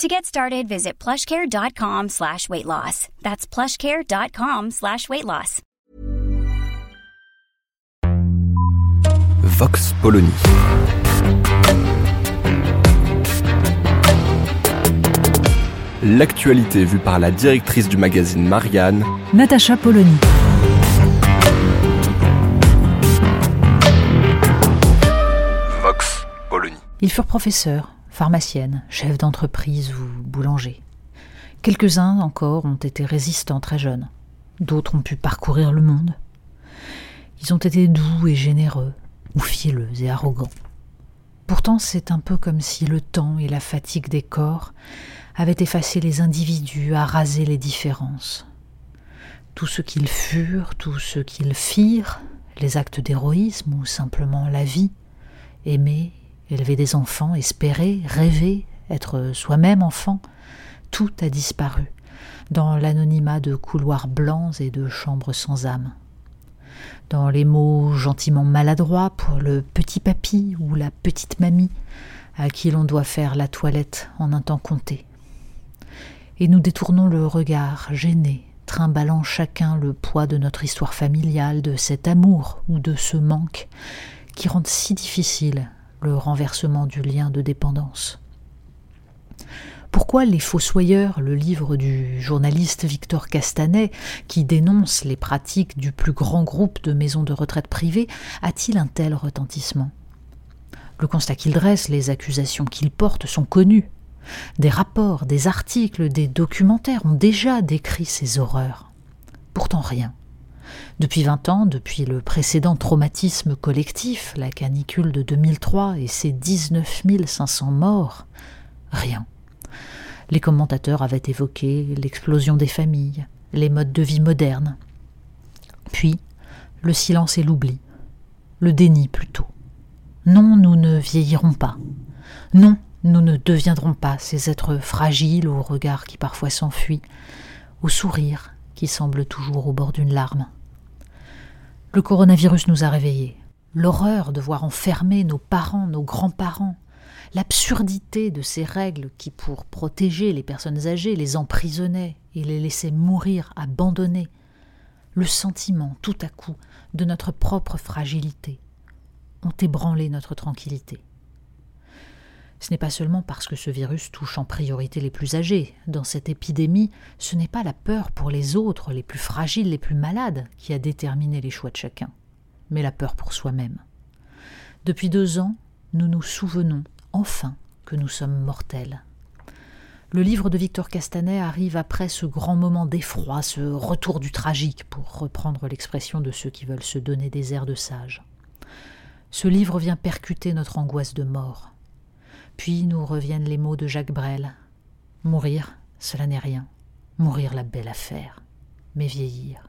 To get started, visit plushcare.com slash weight loss. That's plushcare.com slash weight loss. Vox Polony. L'actualité vue par la directrice du magazine Marianne, Natacha Polony. Vox Polony. Ils furent professeurs, pharmaciennes, chefs d'entreprise ou boulangers. Quelques-uns encore ont été résistants très jeunes. D'autres ont pu parcourir le monde. Ils ont été doux et généreux, ou fielleux et arrogants. Pourtant, c'est un peu comme si le temps et la fatigue des corps avaient effacé les individus, arasé les différences. Tout ce qu'ils furent, tout ce qu'ils firent, les actes d'héroïsme ou simplement la vie, aimer, élever des enfants, espérer, rêver, être soi-même enfant, tout a disparu dans l'anonymat de couloirs blancs et de chambres sans âme. Dans les mots gentiment maladroits pour le petit papy ou la petite mamie à qui l'on doit faire la toilette en un temps compté. Et nous détournons le regard gêné, trimballant chacun le poids de notre histoire familiale, de cet amour ou de ce manque qui rendent si difficile le renversement du lien de dépendance. Pourquoi Les Fossoyeurs, le livre du journaliste Victor Castanet, qui dénonce les pratiques du plus grand groupe de maisons de retraite privées, a-t-il un tel retentissement? Le constat qu'il dresse, les accusations qu'il porte sont connues. Des rapports, des articles, des documentaires ont déjà décrit ces horreurs. Pourtant rien. Depuis vingt ans, depuis le précédent traumatisme collectif, la canicule de 2003 et ses 19 500 morts, rien. Les commentateurs avaient évoqué l'explosion des familles, les modes de vie modernes. Puis, le silence et l'oubli, le déni plutôt. Non, nous ne vieillirons pas. Non, nous ne deviendrons pas ces êtres fragiles au regard qui parfois s'enfuit, au sourire qui semble toujours au bord d'une larme. Le coronavirus nous a réveillés. L'horreur de voir enfermer nos parents, nos grands-parents, l'absurdité de ces règles qui, pour protéger les personnes âgées, les emprisonnaient et les laissaient mourir abandonnés, le sentiment tout à coup de notre propre fragilité, ont ébranlé notre tranquillité. Ce n'est pas seulement parce que ce virus touche en priorité les plus âgés. Dans cette épidémie, ce n'est pas la peur pour les autres, les plus fragiles, les plus malades, qui a déterminé les choix de chacun, mais la peur pour soi-même. Depuis deux ans, nous nous souvenons enfin que nous sommes mortels. Le livre de Victor Castanet arrive après ce grand moment d'effroi, ce retour du tragique, pour reprendre l'expression de ceux qui veulent se donner des airs de sages. Ce livre vient percuter notre angoisse de mort. Puis nous reviennent les mots de Jacques Brel. Mourir, cela n'est rien. Mourir la belle affaire. Mais vieillir.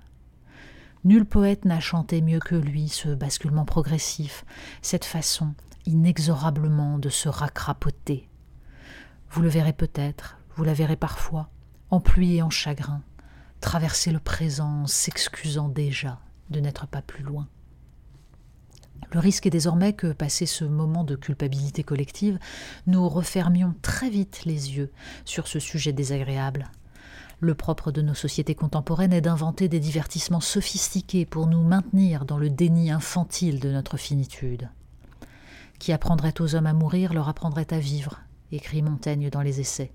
Nul poète n'a chanté mieux que lui ce basculement progressif, cette façon inexorablement de se racrapoter. Vous le verrez peut-être, vous la verrez parfois, en pluie et en chagrin, traverser le présent en s'excusant déjà de n'être pas plus loin. Le risque est désormais que, passé ce moment de culpabilité collective, nous refermions très vite les yeux sur ce sujet désagréable. Le propre de nos sociétés contemporaines est d'inventer des divertissements sophistiqués pour nous maintenir dans le déni infantile de notre finitude. Qui apprendrait aux hommes à mourir leur apprendrait à vivre, écrit Montaigne dans les Essais.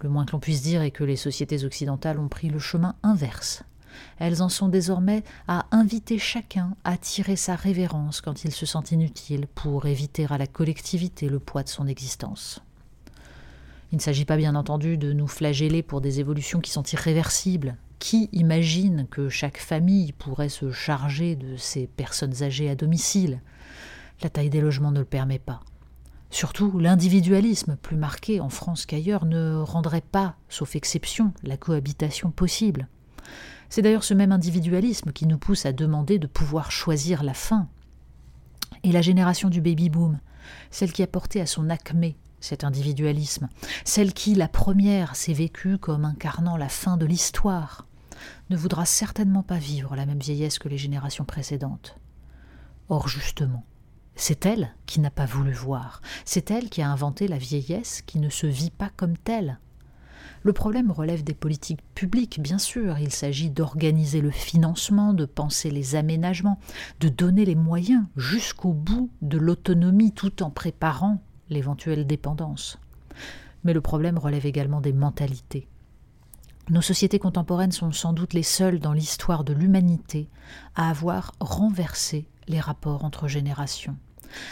Le moins que l'on puisse dire est que les sociétés occidentales ont pris le chemin inverse. Elles en sont désormais à inviter chacun à tirer sa révérence quand il se sent inutile pour éviter à la collectivité le poids de son existence. Il ne s'agit pas bien entendu de nous flageller pour des évolutions qui sont irréversibles. Qui imagine que chaque famille pourrait se charger de ces personnes âgées à domicile? La taille des logements ne le permet pas. Surtout, l'individualisme, plus marqué en France qu'ailleurs, ne rendrait pas, sauf exception, la cohabitation possible. C'est d'ailleurs ce même individualisme qui nous pousse à demander de pouvoir choisir la fin. Et la génération du baby-boom, celle qui a porté à son acmé cet individualisme, celle qui, la première, s'est vécue comme incarnant la fin de l'histoire, ne voudra certainement pas vivre la même vieillesse que les générations précédentes. Or, justement, c'est elle qui n'a pas voulu voir, c'est elle qui a inventé la vieillesse qui ne se vit pas comme telle, le problème relève des politiques publiques, bien sûr. Il s'agit d'organiser le financement, de penser les aménagements, de donner les moyens jusqu'au bout de l'autonomie tout en préparant l'éventuelle dépendance. Mais le problème relève également des mentalités. Nos sociétés contemporaines sont sans doute les seules dans l'histoire de l'humanité à avoir renversé les rapports entre générations,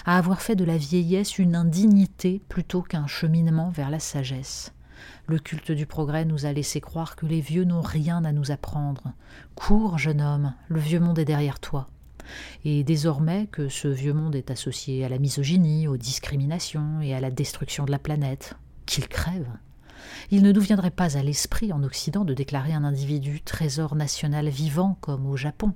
à avoir fait de la vieillesse une indignité plutôt qu'un cheminement vers la sagesse. Le culte du progrès nous a laissé croire que les vieux n'ont rien à nous apprendre. Cours, jeune homme, le vieux monde est derrière toi. Et désormais que ce vieux monde est associé à la misogynie, aux discriminations et à la destruction de la planète, qu'il crève. Il ne nous viendrait pas à l'esprit en Occident de déclarer un individu trésor national vivant comme au Japon.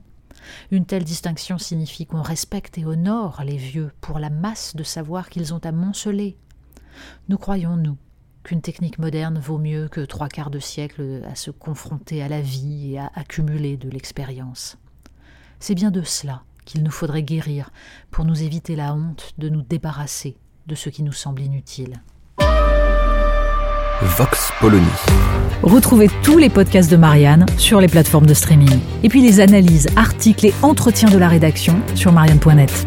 Une telle distinction signifie qu'on respecte et honore les vieux pour la masse de savoir qu'ils ont à monceler. Nous croyons, nous, qu'une technique moderne vaut mieux que trois quarts de siècle à se confronter à la vie et à accumuler de l'expérience. C'est bien de cela qu'il nous faudrait guérir pour nous éviter la honte de nous débarrasser de ce qui nous semble inutile. Vox Polony. Retrouvez tous les podcasts de Marianne sur les plateformes de streaming. Et puis les analyses, articles et entretiens de la rédaction sur marianne.net.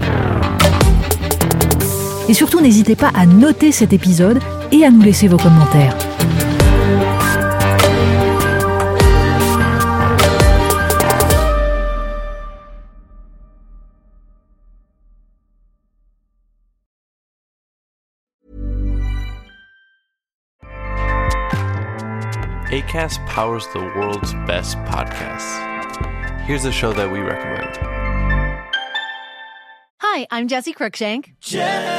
Et surtout, n'hésitez pas à noter cet épisode et à nous laisser vos commentaires. ACAST powers the world's best podcasts. Here's a show that we recommend. Hi, I'm Jesse Cruikshank. Jesse